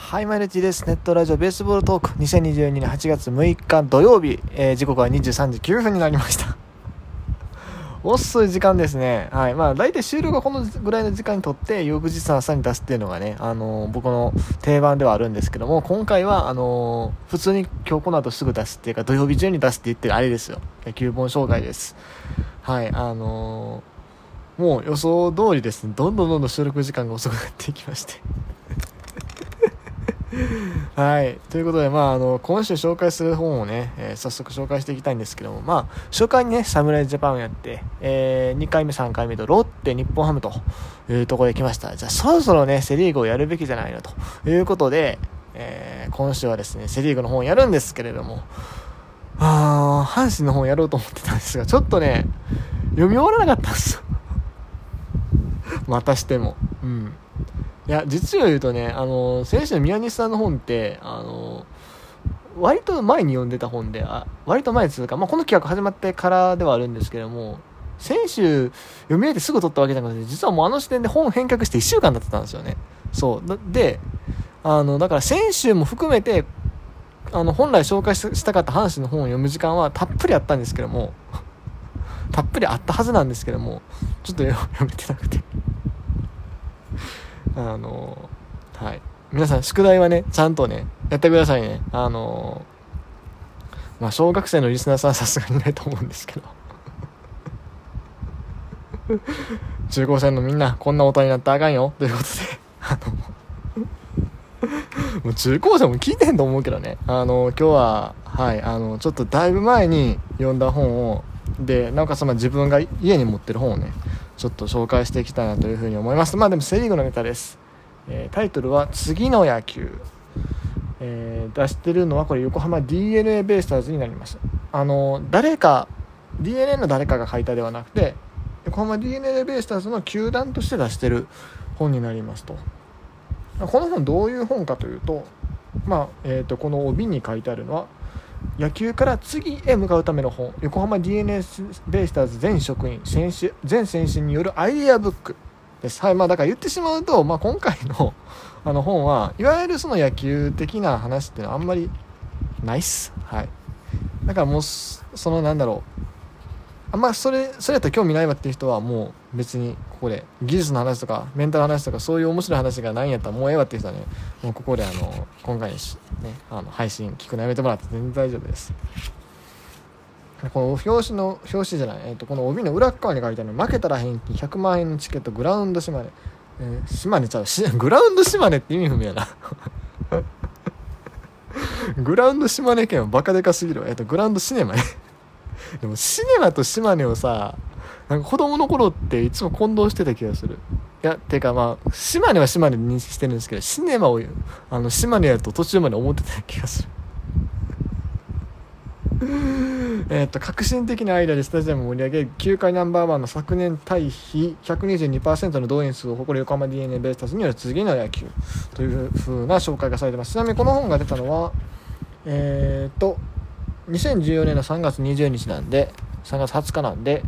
はい、マイルチです。ネットラジオベースボールトーク2022年8月6日土曜日、えー、時刻は23時9分になりました。遅い時間ですね。はい。まあ、大体終了がこのぐらいの時間にとって、翌日の朝に出すっていうのがね、あのー僕の定番ではあるんですけども、今回は、あのー普通に今日この後すぐ出すっていうか、土曜日中に出すって言ってるあれですよ。野球本紹介です。はい。あのーもう予想通りですね、どんどんどんどん収録時間が遅くなっていきまして。はい。ということで、まあ、あの、今週紹介する本をね、えー早速紹介していきたいんですけども、まあ、初回にね、侍ジャパンをやって、え2回目、3回目と、ロッテ、日本ハムというところで来ました。じゃあ、そろそろね、セリーグをやるべきじゃないのということで、えー今週はですね、セリーグの本をやるんですけれども、あー、阪神の本をやろうと思ってたんですが、ちょっとね、読み終わらなかったんですよ。またしても。うん。いや、実を言うとね、あの、先週の宮西さんの本って、あの、割と前に読んでた本で、あ割と前ですか、まあ、この企画始まってからではあるんですけども、先週読み上げてすぐ撮ったわけじゃなくて、実はもうあの時点で本返却して1週間経ったんですよね。そう。で、あの、だから先週も含めて、あの、本来紹介したかった阪神の本を読む時間はたっぷりあったんですけども、たっぷりあったはずなんですけども、ちょっと読めてなくて。あのはい。皆さん宿題はねちゃんとねやってくださいね。あのまあ小学生のリスナーさんはさすがにないと思うんですけど。中高生のみんなこんな大人になったらあかんよ。ということであのもう中高生も聞いてんと思うけどね。あの今日ははいあのちょっとだいぶ前に読んだ本をでなおかつまあ自分が家に持ってる本をねちょっと紹介していきたいなというふうに思います。まあでもセ・リーグのネタです、えータイトルは「次の野球」えー出してるのはこれ横浜 d n a ベイスターズになります。あの誰か d n a の誰かが書いたではなくて横浜 d n a ベイスターズの球団として出してる本になりますと。この本どういう本かというと,、まあえー、とこの帯に書いてあるのは野球から次へ向かうための本横浜 d n a ベイスターズ全職員選手全選手によるアイデアブックです、はいまあ、だから言ってしまうと、まあ、今回の あの本はいわゆるその野球的な話ってのはあんまりないっす。はい。だからもうそのなんだろうあんまそれそれやったら興味ないわっていう人はもう別にここで技術の話とかメンタルの話とかそういう面白い話がないんやったらもうええわっていう人はねもうここであの今回しねあの配信聞くのやめてもらって全然大丈夫です。この表紙の表紙じゃない、えっとこの帯の裏側に書いてある負けたら返金100万円のチケットグラウンド島根、えー島根ちゃうし グラウンド島根って意味不明やな。グラウンド島根県はバカでかすぎるわ。えっとグラウンドシネマね。でもシネマと島根をさなんか子供の頃っていつも混同してた気がする。いやてかまあ島根は島根で認識してるんですけどシネマをあの島根やと途中まで思ってた気がする。えー、と革新的なアイデアでスタジアムを盛り上げ球界ナンバーワンの昨年対比122%の動員数を誇る横浜 d n a ベイスターズによる次の野球という風な紹介がされてます。ちなみにこの本が出たのはえっ、と2014年の3月20日なんで3月20日なんで、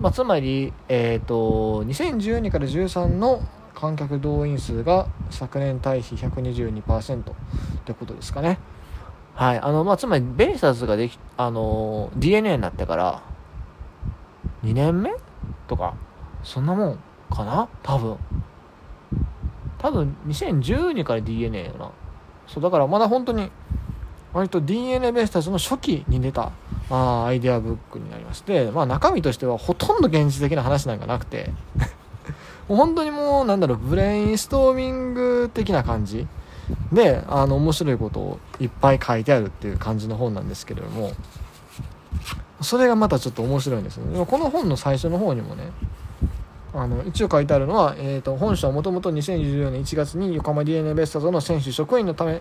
まあ、つまり、えー、と2012から13の観客動員数が昨年対比122%ってことですかね。はいあのまあ、つまりベイスターズができ、あの d n a になってから2年目とかそんなもんかな？多分。多分2012から d n a よな。そうだからまだ本当に割と d n a ベイスターズの初期に出たあアイデアブックになりまして、まあ、中身としてはほとんど現実的な話なんかなくて 本当にもうなんだろうブレインストーミング的な感じ。であの面白いことをいっぱい書いてあるっていう感じの本なんですけれどもそれがまたちょっと面白いんですよ。ねこの本の最初の方にもねあの一応書いてあるのは、えー、と本社はもともと2014年1月に横浜 d n a ベスターズの選手職員のため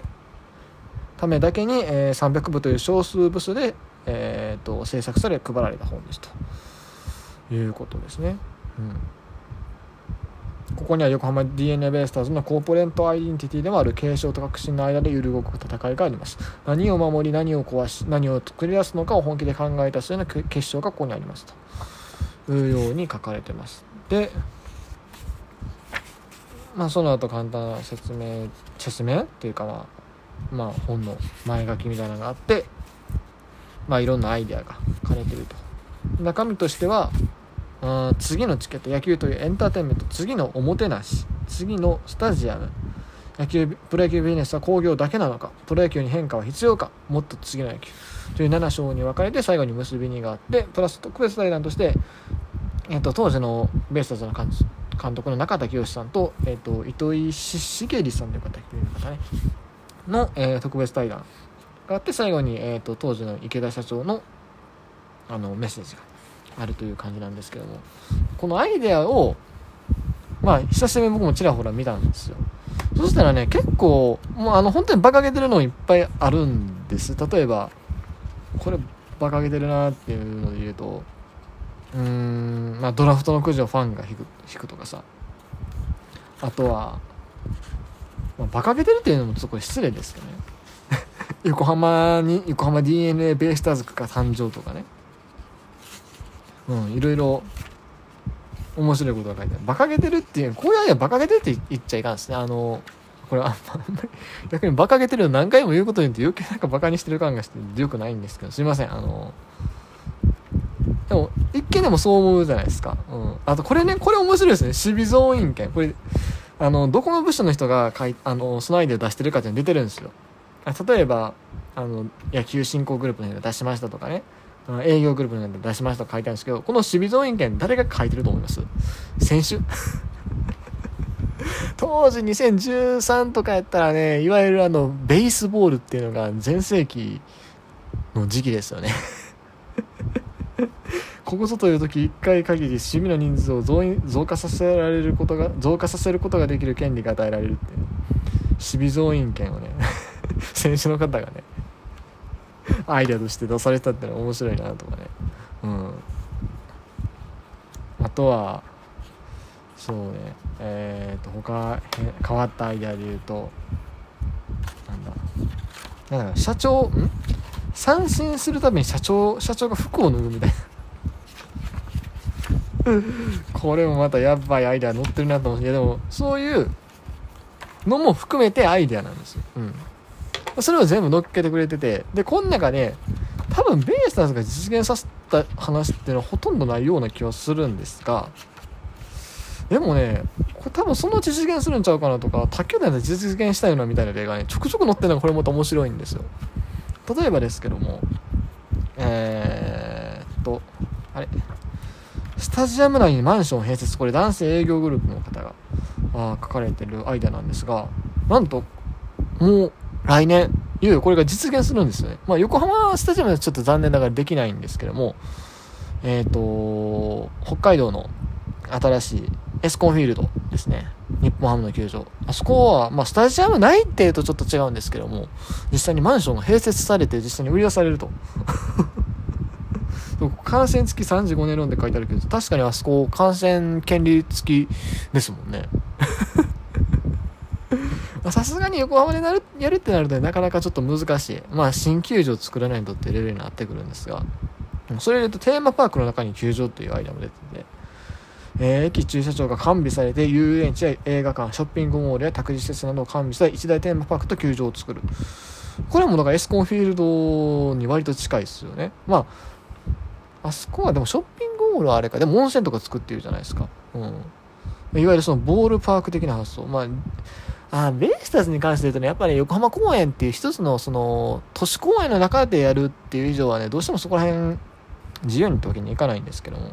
ためだけに、えー300部という少数部数で、えー、と制作され配られた本ですと。いうことですね。うん。ここには横浜 d n a ベイスターズのコーポレントアイデンティティでもある継承と革新の間で揺る動く戦いがあります。何を守り何を壊し何を作り出すのかを本気で考えた末の結晶がここにありますと。いうように書かれてます。でまあその後簡単な説明説明っていうかまあまあ本の前書きみたいなのがあってまあいろんなアイデアが兼ねてると。中身としてはあ次のチケット野球というエンターテインメント次のおもてなし次のスタジアム。野球プロ野球ビジネスは興行だけなのかプロ野球に変化は必要かもっと次の野球。という7章に分かれて最後に結びにがあってプラス特別対談として、えーと、当時のベイスターズの監督の中田清さんと,、えーと、糸井重里さんという方方ね。の、えー、特別対談があって最後に、えーと、当時の池田社長のあのメッセージがあるという感じなんですけどもこのアイデアをまあ久しぶりに僕もちらほら見たんですよ。そしたらね結構もうあの本当に馬鹿げてるのいっぱいあるんです。例えばこれ馬鹿げてるなっていうので言うとうーんまあドラフトのくじをファンが引く引くとかさ。あとは、まあ、馬鹿げてるっていうのもちょっとこ失礼ですけどね。横浜に横浜 d n a ベイスターズが誕生とかね。うんいろいろ面白いことが書いてある。馬鹿げてるっていうこういうアイデア馬鹿げてるって言っちゃいかんですね。あのこれあんまり 逆に馬鹿げてるの何回も言うことによって余計なんか馬鹿にしてる感がしてよくないんですけどすいません。あのでも一見でもそう思うじゃないですか、うん、あとこれねこれ面白いですね。守備増員権これあのどこの部署の人が書いあのそのアイデア出してるかっていうの出てるんですよ。例えばあの野球振興グループの人が出しましたとかね。営業グループの人が出しましたと書いてあるんですけどこの守備増員権誰が書いてると思います？選手 当時2013とかやったらねいわゆるあのベースボールっていうのが全盛期の時期ですよね。ここぞという時1回限り守備の人数を増増加させられることが増加させることができる権利が与えられるっていう。守備増員権をね 選手の方がねアイデアとして出されたってのは面白いなとかね。うん。あとはそうねえっ、ー、と他変わったアイデアで言うとなんだなんだ社長ん？三振するために社長社長が服を脱ぐみたいな。これもまたやばいアイデア乗ってるなと思ういやでもそういうのも含めてアイデアなんですよ、うん、それを全部乗っけてくれててでこの中で多分ベイスターズが実現させた話っていうのはほとんどないような気はするんですがでもねこれ多分そのうち実現するんちゃうかなとか卓球団で実現したいなみたいな例がねちょくちょく載ってるのがこれまた面白いんですよ。例えばですけどもえー、っとあれ？スタジアム内にマンションを併設これ男性営業グループの方があ書かれてるアイデアなんですがなんともう来年いよいよこれが実現するんですよね、まあ、横浜スタジアムはちょっと残念ながらできないんですけどもえっ、ー、と北海道の新しいエスコンフィールドですね。日本ハムの球場。あそこは、まあ、スタジアムないっていうとちょっと違うんですけども実際にマンションが併設されて実際に売り出されると。感染付き35年ローンって書いてあるけど、確かにあそこ感染権利付きですもんね。さすがに横浜でなるやるってなるとなかなかちょっと難しい。まあ新球場作らないとってレベルになってくるんですが、それで言うとテーマパークの中に球場っていうアイデアも出てて、えー、駅駐車場が完備されて遊園地や映画館、ショッピングモールや託児施設などを完備した一大テーマパークと球場を作る。これもだからエスコンフィールドに割と近いですよね。まああそこはでもショッピングモールはあれか。でも温泉とか作ってるじゃないですか。うん。いわゆるそのボールパーク的な発想。まあ、あベイスターズに関して言うとね、やっぱり、横浜公園っていう一つのその都市公園の中でやるっていう以上はね、どうしてもそこら辺自由にってわけにいかないんですけども。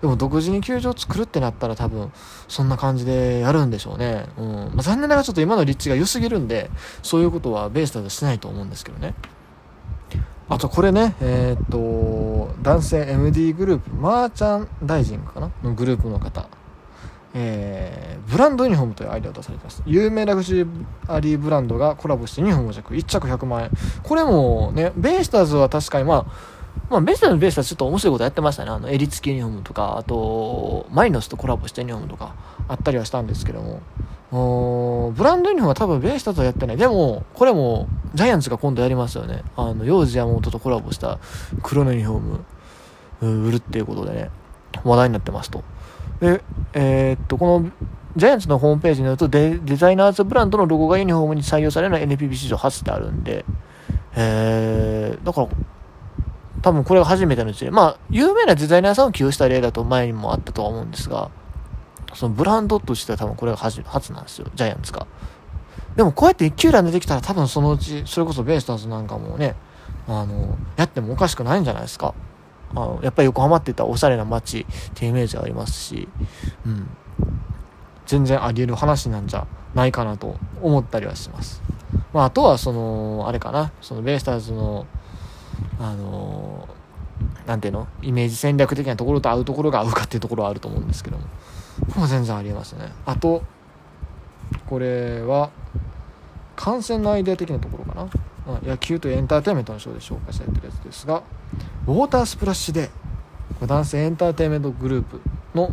でも独自に球場作るってなったら多分そんな感じでやるんでしょうね。うん。まあ、残念ながらちょっと今の立地が良すぎるんで、そういうことはベイスターズしないと思うんですけどね。あとこれね、えっ、と、男性 MD グループ、マーチャンダイジングかな？のグループの方。えー、ブランドユニフォームというアイデアを出されてます。有名ラグジュアリーブランドがコラボしてユニフォームを着。1着100万円。これもね、ベイスターズは確かにまあ、まあ、ベイスターズのベイスターズちょっと面白いことやってましたね。あの、襟付きユニフォームとか、あと、マリノスとコラボしたユニフォームとかあったりはしたんですけども、ブランドユニフォームは多分ベイスターズはやってない。でも、これも、ジャイアンツが今度やりますよね。あの、幼児山本とコラボした黒のユニフォーム、売るっていうことでね、話題になってますと。で、えー、っと、この、ジャイアンツのホームページによるとデ、デザイナーズブランドのロゴがユニフォームに採用されるのは NPB 史上初ってあるんで、えー、だから、多分これが初めての事例。まあ、有名なデザイナーさんを起用した例だと前にもあったとは思うんですが、そのブランドとしては多分これが初初なんですよ、ジャイアンツが。でもこうやって一球団出てきたら多分そのうち、それこそベイスターズなんかもね、あの、やってもおかしくないんじゃないですか。あのやっぱり横浜って言ったらおしゃれな街っていうイメージがありますし、うん。全然あり得る話なんじゃないかなと思ったりはします。まあ、あとはその、あれかな、そのベイスターズの、あのなんていうの？イメージ戦略的なところと合うところが合うかっていうところはあると思うんですけどももう全然ありえますねあとこれは観戦のアイデア的なところかなうん野球とエンターテインメントのショーで紹介されてるやつですがウォータースプラッシュで男性エンターテインメントグループの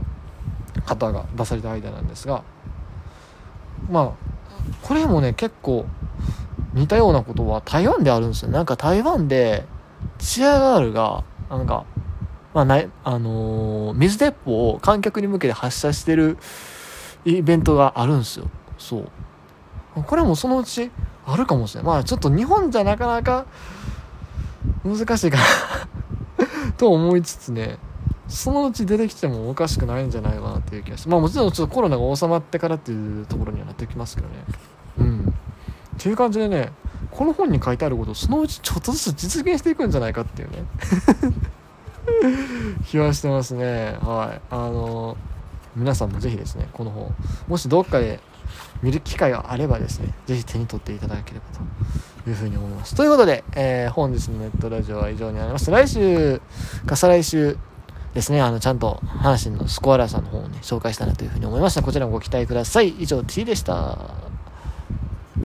方が出されたアイデアなんですがまあこれもね結構似たようなことは台湾であるんですよなんか台湾でチアガールが、なんか、まあない、あのー、水鉄砲を観客に向けて発射してるイベントがあるんですよ。そう。これもそのうちあるかもしれない。まあちょっと日本じゃなかなか難しいかな と思いつつね、そのうち出てきてもおかしくないんじゃないかなっていう気がして。まあもちろんちょっとコロナが収まってからっていうところにはなってきますけどね。うん。っていう感じでね、この本に書いてあることをそのうちちょっとずつ実現していくんじゃないかっていうね 気はしてますねはいあの皆さんもぜひですねこの本もしどっかで見る機会があればですねぜひ手に取っていただければというふうに思いますということで、えー、本日のネットラジオは以上になります来週か再来週ですね、あの、ちゃんと阪神のスコアラーさんの方をね、紹介したいなというふうに思いました。こちらもご期待ください。以上、T でした。